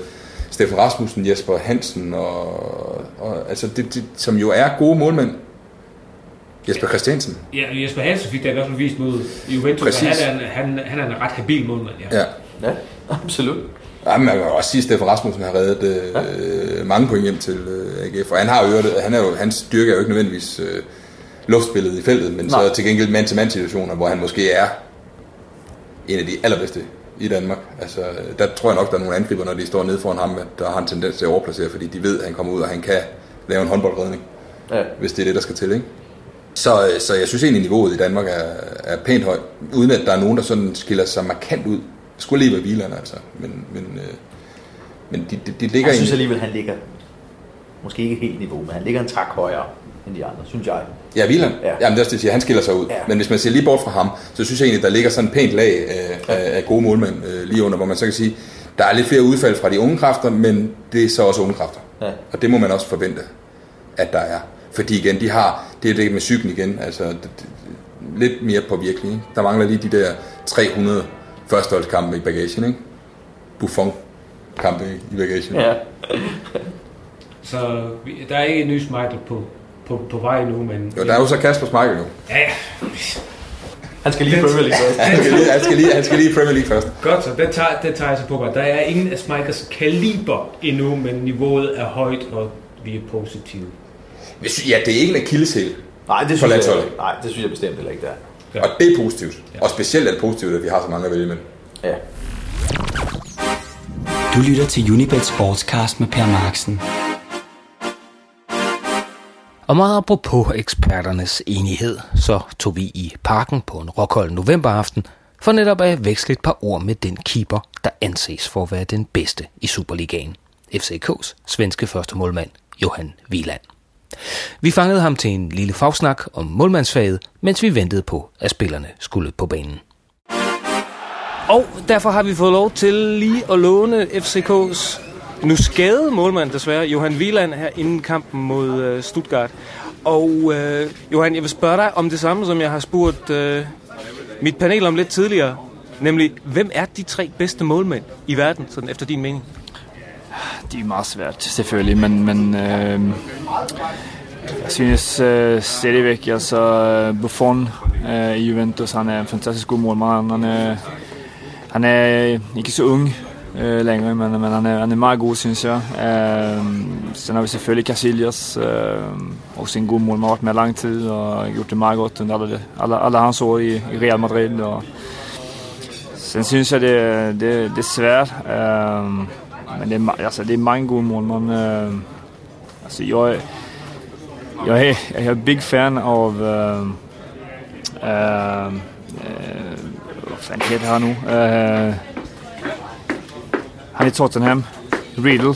Steffen Rasmussen, Jesper Hansen, og, og altså det, det, som jo er gode målmænd. Jesper Christiansen. Ja, Jesper Hansen fik da i hvert fald vist mod Juventus, Præcis. og han er, en, han, han er en ret habil målmand. Ja. Ja. ja, absolut. Ja, man kan også sige, at Steffen Rasmussen har reddet øh, mange point hjem til øh, AGF, og han har jo han er jo, hans styrke er jo ikke nødvendigvis øh, luftspillet i feltet, men Nej. så til gengæld mand-til-mand situationer, hvor han måske er en af de allerbedste i Danmark. Altså, der tror jeg nok, der er nogle angriber, når de står nede foran ham, der har en tendens til at overplacere, fordi de ved, at han kommer ud, og han kan lave en håndboldredning, Ja. hvis det er det, der skal til, ikke? Så, så jeg synes egentlig, niveauet i Danmark er, er pænt højt, uden at der er nogen, der sådan skiller sig markant ud. Det skulle lige være Wieland, altså. Men, men, øh, men de, de, de ligger Jeg synes alligevel, han ligger, måske ikke helt niveau, men han ligger en tak højere end de andre, synes jeg. Ja, Wieland. Ja. Ja. Jamen, det er også det, jeg siger. Han skiller sig ud. Ja. Ja. Men hvis man ser lige bort fra ham, så synes jeg egentlig, der ligger sådan en pænt lag af, af, af gode målmænd øh, lige under, hvor man så kan sige, der er lidt flere udfald fra de unge kræfter, men det er så også unge kræfter. Ja. Og det må man også forvente, at der er. Fordi igen, de har, det er det med cyklen igen, altså det, det, lidt mere påvirkelig. Ikke? Der mangler lige de der 300 førsteholdskampe i bagagen, ikke? Buffon kampe i bagagen. Ja. Så der er ikke en ny Michael på, på, på vej nu, men... Jo, der er jo så Kasper Schmeichel nu. Ja, ja. Han skal lige i Premier League først. Han skal lige, han skal lige, han skal lige i Premier League først. Godt, så den tager, den tager jeg så på mig. Der er ingen af Smikers kaliber endnu, men niveauet er højt, og vi er positive. Hvis- Ja, det er ikke en akilleshæl. Nej, det synes, jeg, nej, det synes jeg bestemt heller ikke, der. Ja. Og det er positivt. Og specielt er det positivt, at vi har så mange at vælge imellem. Ja. Du lytter til Unibet Sportscast med Per Marksen. Og meget apropos eksperternes enighed, så tog vi i parken på en rockhold novemberaften for netop at veksle et par ord med den keeper, der anses for at være den bedste i Superligaen. FCK's svenske første målmand, Johan Wieland. Vi fangede ham til en lille fagsnak om målmandsfaget, mens vi ventede på, at spillerne skulle på banen. Og derfor har vi fået lov til lige at låne FCK's nu skadede målmanden desværre, Johan Wieland her inden kampen mod øh, Stuttgart. Og øh, Johan, jeg vil spørge dig om det samme, som jeg har spurgt øh, mit panel om lidt tidligere. Nemlig, hvem er de tre bedste målmænd i verden, sådan efter din mening? Det er meget svært, selvfølgelig, men, men øh, jeg synes øh, stadigvæk, altså øh, Buffon øh, i Juventus, han er en fantastisk god målmand. Han er, han er ikke så ung Eh, øh, længere, men, men han, er, han er meget god, synes jeg. Øh, sen har vi selvfølgelig Casillas, eh, øh, også en god målmand, har været med lang tid og gjort det meget godt under alle, alle, alle hans år i, i Real Madrid. Og, Sen synes jeg, det, det, det er svært. Øh, men det er, altså, det er mange gode målmænd. Øh, altså, jeg, jeg, er, jeg er big fan af... Øh, øh, øh, hvad fanden hedder han nu? Øh, han er i Tottenham. Riddle,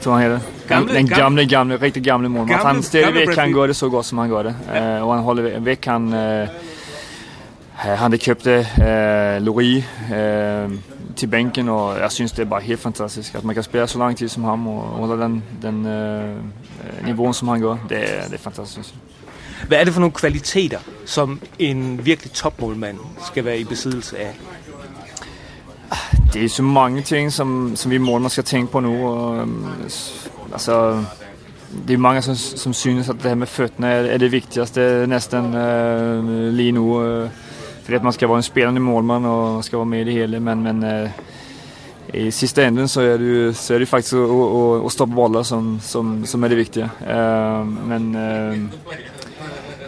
tror han hedder. Gamle- den gam- gamle, gamle, rigtig gamle målmand. Gamle- Han stadigvæk kan gøre det så godt, som han gør det. Øh, og han holder væk. Han, øh, han købte øh, Lori øh, til bænken, og jeg synes, det er bare helt fantastisk, at man kan spille så lang tid som ham, og holde den, den øh, niveau, som han gør. Det er, det er fantastisk, synes jeg. Hvad er det for nogle kvaliteter, som en virkelig topmålmand skal være i besiddelse af? Det er så mange ting, som, som vi målmænd skal tænke på nu. Og, øhm, altså, det er mange, som, som synes, at det her med føttene er, er det vigtigste næsten øh, lige nu. Øh, fordi at man skal være en spillende målmand og skal være med i det hele. Men, men øh, i sidste enden så er det, så er det faktisk at, at, at stoppe bolder, som, som, som er det vigtige. Øh, men øh,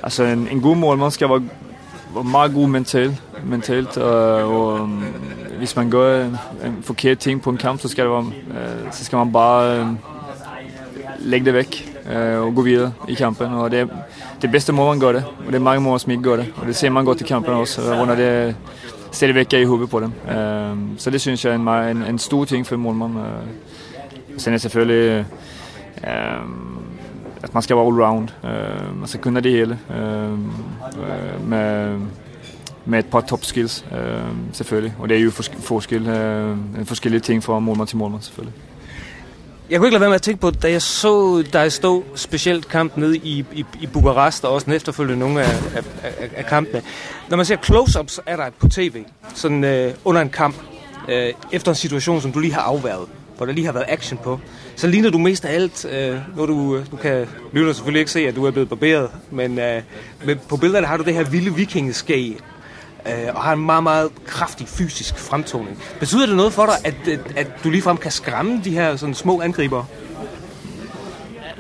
altså en, en god målmand skal være, være meget god mentalt, mentalt øh, og hvis man gør en, en forkert ting på en kamp, så skal, det være, øh, så skal man bare øh, lægge det væk øh, og gå videre i kampen. Og det, er- det bedste må man gøre det, og det er mange måder, som ikke gør det. Og det ser man godt i kampen også, øh, det stadigvæk i hovedet på dem. Øh, så det synes jeg er en, en, en stor ting for en målmand. Øh. Sen er det selvfølgelig øh, at man skal være all-round. Øh, altså man skal kunne det hele. Øh, øh med, med et par top skills, øh, selvfølgelig. Og det er jo fors- forskel, øh, forskellige ting fra målmand til målmand, selvfølgelig. Jeg kunne ikke lade være med at tænke på, da jeg så dig stå specielt kamp nede i, i, i Bukarest, og også den efterfølgende nogle af, af, af, af kampene. Når man ser close-ups af dig på tv, sådan øh, under en kamp, øh, efter en situation, som du lige har afværet, hvor der lige har været action på, så ligner du mest af alt, øh, når du, øh, du kan lytter selvfølgelig ikke se, at du er blevet barberet, men, øh, men på billederne har du det her vilde vikingeskæg, øh, og har en meget, meget kraftig fysisk fremtoning. Betyder det noget for dig, at, at, at du ligefrem kan skræmme de her sådan små angriber?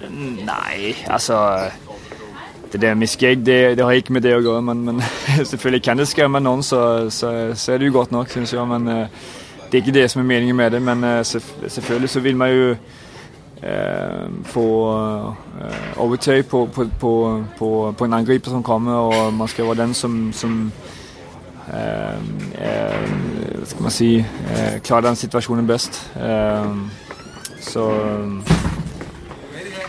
Øh, nej, altså det der med skæg, det, det har ikke med det at gøre, men, men selvfølgelig kan det skræmme nogen, så, så, så er det jo godt nok, synes jeg. Men øh, det er ikke det, som er meningen med det, men uh, selvfølgelig så vil man jo øh, få øh, overtag på, på, på, på, på en angriber, som kommer, og man skal være den, som, som eh, eh ska skal man sige, eh, klarer den situationen bäst. Eh, så... Eh,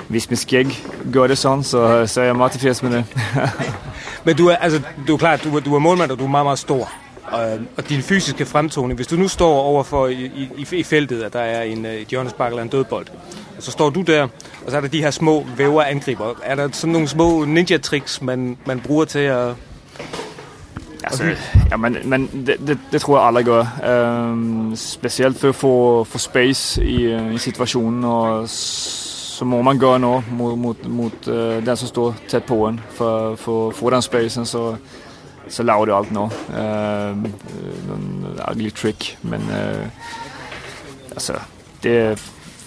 hvis min skæg gør det sådan, så, så er jeg meget tilfreds med det. Men du er, altså, du er klart, du er, du er målmand, og du er meget, meget stor. Og, og din fysiske fremtoning, hvis du nu står overfor i, i, i feltet, at der er en, et hjørnespark eller en dødbold, og så står du der, og så er der de her små væver angriber. Er der sådan nogle små ninja-tricks, man, man bruger til at... Altså, ja, men, men det, det, det tror jeg alle gør. Um, specielt for at få, få space i, i situationen, og så må man gøre noget mod, mod, mod uh, den, som står tæt på en. For, for at få den spacen, så, så laver det alt noget. Uh, en ugly trick, men uh, altså, det er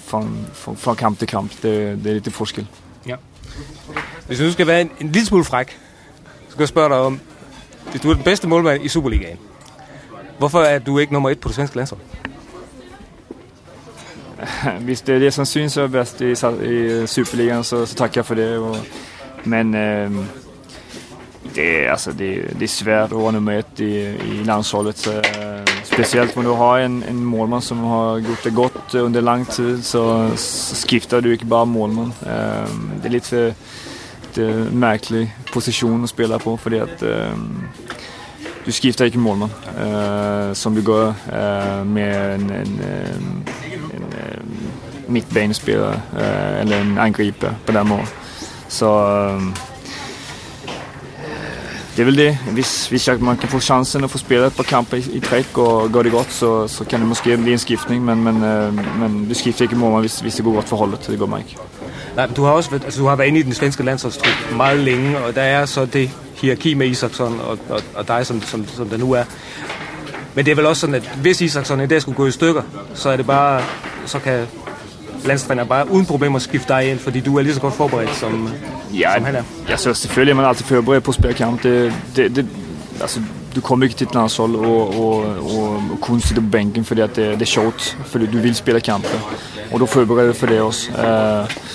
fra, fra, fra kamp til kamp. Det, det er lidt forskel. Ja. Hvis du skal være en, en lille smule fræk, så skal jeg spørge dig om, du er den bedste målmand i Superligaen, hvorfor er du ikke nummer et på det svenske landshold? Hvis det er det, som synes er bedst i, i Superligaen, så, så takker jeg for det. Og, men øh, det, altså, det, det er svært at være nummer et i, i landsholdet. Så, øh, specielt når du har en, en målmand, som har gjort det godt under lang tid, så, så skifter du ikke bare målmand. Øh, det er lidt for det en mærkelig position at spille på, fordi at øh, ehm, du skifter ikke målmand, øh, eh, som du gør øh, eh, med en, en, ehm, en, ehm, en midtbanespiller øh, eh, eller en angriber på den måde. Så øh, det er vel det. Hvis, hvis man kan få chansen at få spillet et par kampe i, i træk og går det godt, så, så kan det måske blive en skiftning, men, men, øh, men du skifter ikke målmand, hvis, hvis det går godt for holdet. Det går man ikke. Nej, du har også altså, du har været inde i den svenske landsholdstrup meget længe, og der er så det hierarki med Isaksson og, og, og dig, som, som, som det nu er. Men det er vel også sådan, at hvis Isaksson i dag skulle gå i stykker, så er det bare, så kan landstræner bare uden problemer skifte dig ind, fordi du er lige så godt forberedt, som, ja, som han er. Ja, så selvfølgelig er man altid forberedt på at spille kamp. Det, det, det, altså, du kommer ikke til et landshold og, og, og, og kun sitte på bænken, fordi at det, det er sjovt, fordi du vil spille kampe. Og du forbereder for det også. Uh,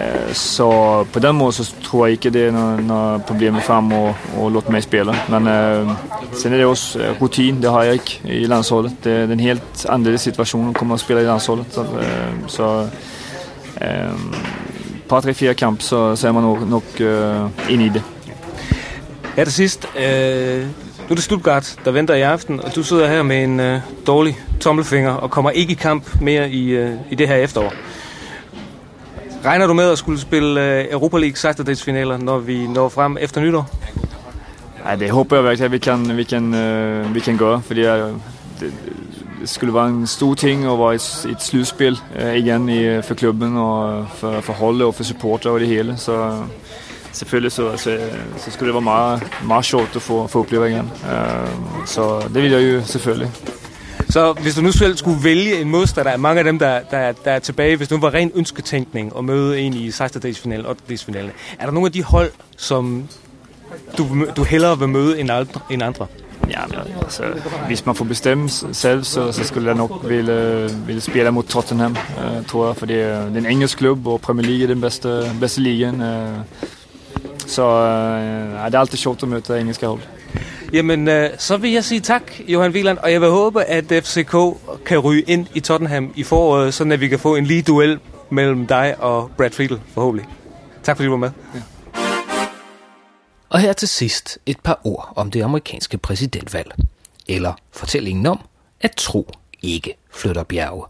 Eh, så på den måde, så tror jeg ikke det er noget, noget problem frem og, og låte mig spille. Men øh, sen er det også eh, rutin, det har jeg ikke i landsholdet. Det, er en helt annerledes situation at komme og spille i landsholdet. Så, øh, så øh, par, tre, fire kamp så, så er man nok, nok øh, ind i det. Her til sidst, øh, nu er det Stuttgart, der venter i aften, og du sidder her med en øh, dårlig tommelfinger og kommer ikke i kamp mere i, øh, i det her efterår. Regner du med at skulle spille øh, Europa League 16 finaler når vi når frem efter nytår? Nej, det håber jeg virkelig, at vi kan, vi kan, uh, vi kan gøre, fordi jeg, det, det skulle være en stor ting at være et, et slutspil uh, igen i, for klubben og for, for holdet og for supporter og det hele. Så selvfølgelig så, så, så skulle det være meget, meget sjovt at få, få opleve igen. Uh, så det vil jeg jo selvfølgelig. Så hvis du nu selv skulle vælge en modstander af mange af dem, der, der, der er tilbage, hvis nu var ren ønsketænkning og møde en i 16. finalen og 8. finalen, er der nogle af de hold, som du, du hellere vil møde end andre? End andre? Ja, men altså, hvis man får bestemme selv, så, så skulle jeg nok ville, ville spille mod Tottenham, uh, tror jeg, fordi øh, det er en engelsk klub, og Premier League er den bedste, bedste ligaen. Uh, så uh, det er altid sjovt at møde engelske hold. Jamen, øh, så vil jeg sige tak, Johan Wieland, og jeg vil håbe, at FCK kan ryge ind i Tottenham i foråret, så at vi kan få en lige duel mellem dig og Brad Friedel, forhåbentlig. Tak fordi du var med. Ja. Og her til sidst et par ord om det amerikanske præsidentvalg. Eller fortællingen om, at tro ikke flytter bjerge.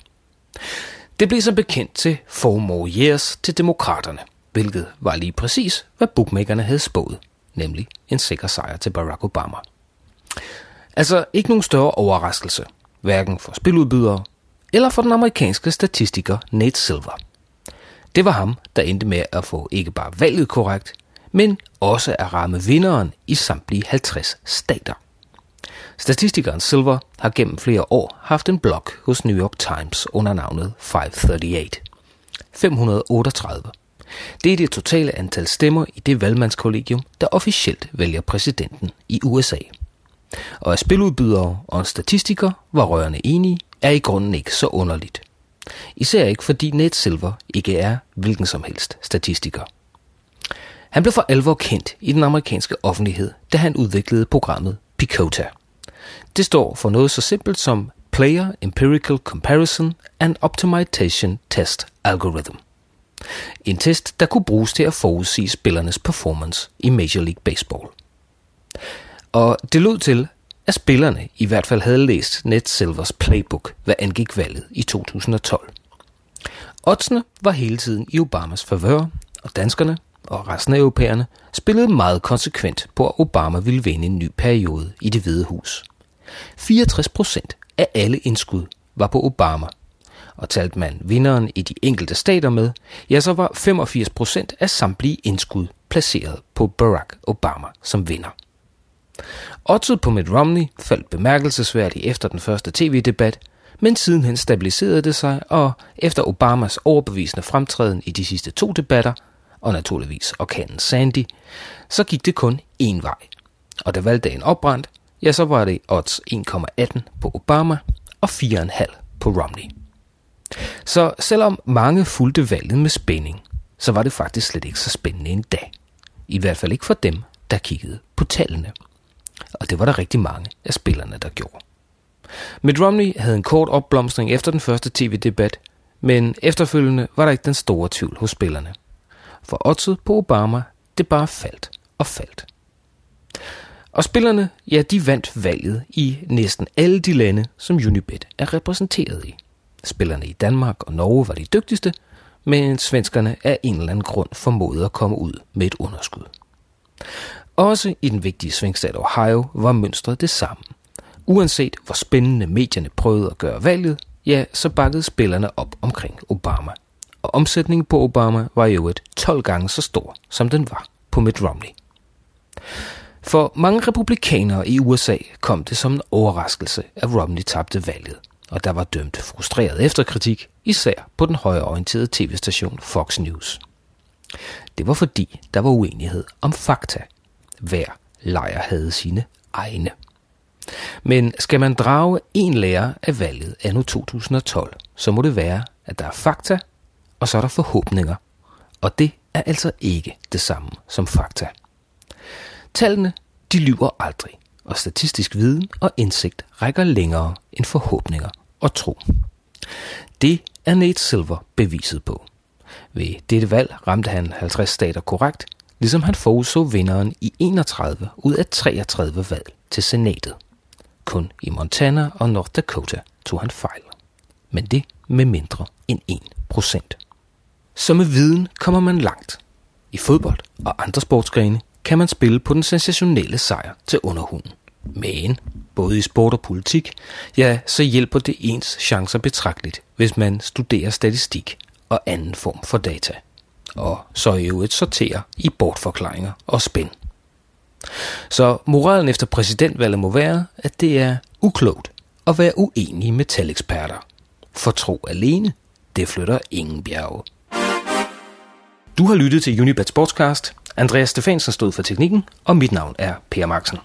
Det blev som bekendt til four more years til demokraterne, hvilket var lige præcis, hvad bookmakerne havde spået, nemlig en sikker sejr til Barack Obama. Altså ikke nogen større overraskelse, hverken for spiludbydere eller for den amerikanske statistiker Nate Silver. Det var ham, der endte med at få ikke bare valget korrekt, men også at ramme vinderen i samtlige 50 stater. Statistikeren Silver har gennem flere år haft en blog hos New York Times under navnet 538. 538. Det er det totale antal stemmer i det valgmandskollegium, der officielt vælger præsidenten i USA. Og at spiludbydere og en statistiker var rørende enige, er i grunden ikke så underligt. Især ikke fordi Nate Silver ikke er hvilken som helst statistiker. Han blev for alvor kendt i den amerikanske offentlighed, da han udviklede programmet Picota. Det står for noget så simpelt som Player Empirical Comparison and Optimization Test Algorithm. En test, der kunne bruges til at forudsige spillernes performance i Major League Baseball. Og det lød til, at spillerne i hvert fald havde læst Ned Silvers playbook, hvad angik valget i 2012. Oddsene var hele tiden i Obamas favør, og danskerne og resten af europæerne spillede meget konsekvent på, at Obama ville vinde en ny periode i det hvide hus. 64 procent af alle indskud var på Obama, og talte man vinderen i de enkelte stater med, ja, så var 85 procent af samtlige indskud placeret på Barack Obama som vinder. Oddset på Mitt Romney faldt bemærkelsesværdigt efter den første tv-debat, men sidenhen stabiliserede det sig, og efter Obamas overbevisende fremtræden i de sidste to debatter, og naturligvis orkanen Sandy, så gik det kun én vej. Og da valgdagen opbrændt, ja, så var det odds 1,18 på Obama og 4,5 på Romney. Så selvom mange fulgte valget med spænding, så var det faktisk slet ikke så spændende en dag. I hvert fald ikke for dem, der kiggede på tallene. Og det var der rigtig mange af spillerne, der gjorde. Mitt Romney havde en kort opblomstring efter den første tv-debat, men efterfølgende var der ikke den store tvivl hos spillerne. For oddset på Obama, det bare faldt og faldt. Og spillerne, ja, de vandt valget i næsten alle de lande, som Unibet er repræsenteret i. Spillerne i Danmark og Norge var de dygtigste, men svenskerne af en eller anden grund formåede at komme ud med et underskud. Også i den vigtige svingstat Ohio var mønstret det samme. Uanset hvor spændende medierne prøvede at gøre valget, ja, så bakkede spillerne op omkring Obama. Og omsætningen på Obama var jo et 12 gange så stor, som den var på Mitt Romney. For mange republikanere i USA kom det som en overraskelse, at Romney tabte valget, og der var dømt frustreret efterkritik, især på den højreorienterede tv-station Fox News. Det var fordi, der var uenighed om fakta. Hver lejr havde sine egne. Men skal man drage en lærer af valget anno 2012, så må det være, at der er fakta, og så er der forhåbninger. Og det er altså ikke det samme som fakta. Tallene, de lyver aldrig, og statistisk viden og indsigt rækker længere end forhåbninger og tro. Det er Nate Silver beviset på. Ved dette valg ramte han 50 stater korrekt, ligesom han forudså vinderen i 31 ud af 33 valg til senatet. Kun i Montana og North Dakota tog han fejl. Men det med mindre end 1%. Så med viden kommer man langt. I fodbold og andre sportsgrene kan man spille på den sensationelle sejr til underhunden. Men både i sport og politik, ja, så hjælper det ens chancer betragteligt, hvis man studerer statistik og anden form for data. Og så i øvrigt sortere i bortforklaringer og spænd. Så moralen efter præsidentvalget må være, at det er uklogt at være uenig med taleksperter. For tro alene, det flytter ingen bjerge. Du har lyttet til Unibet Sportscast. Andreas Stefansen stod for teknikken, og mit navn er Per Marksen.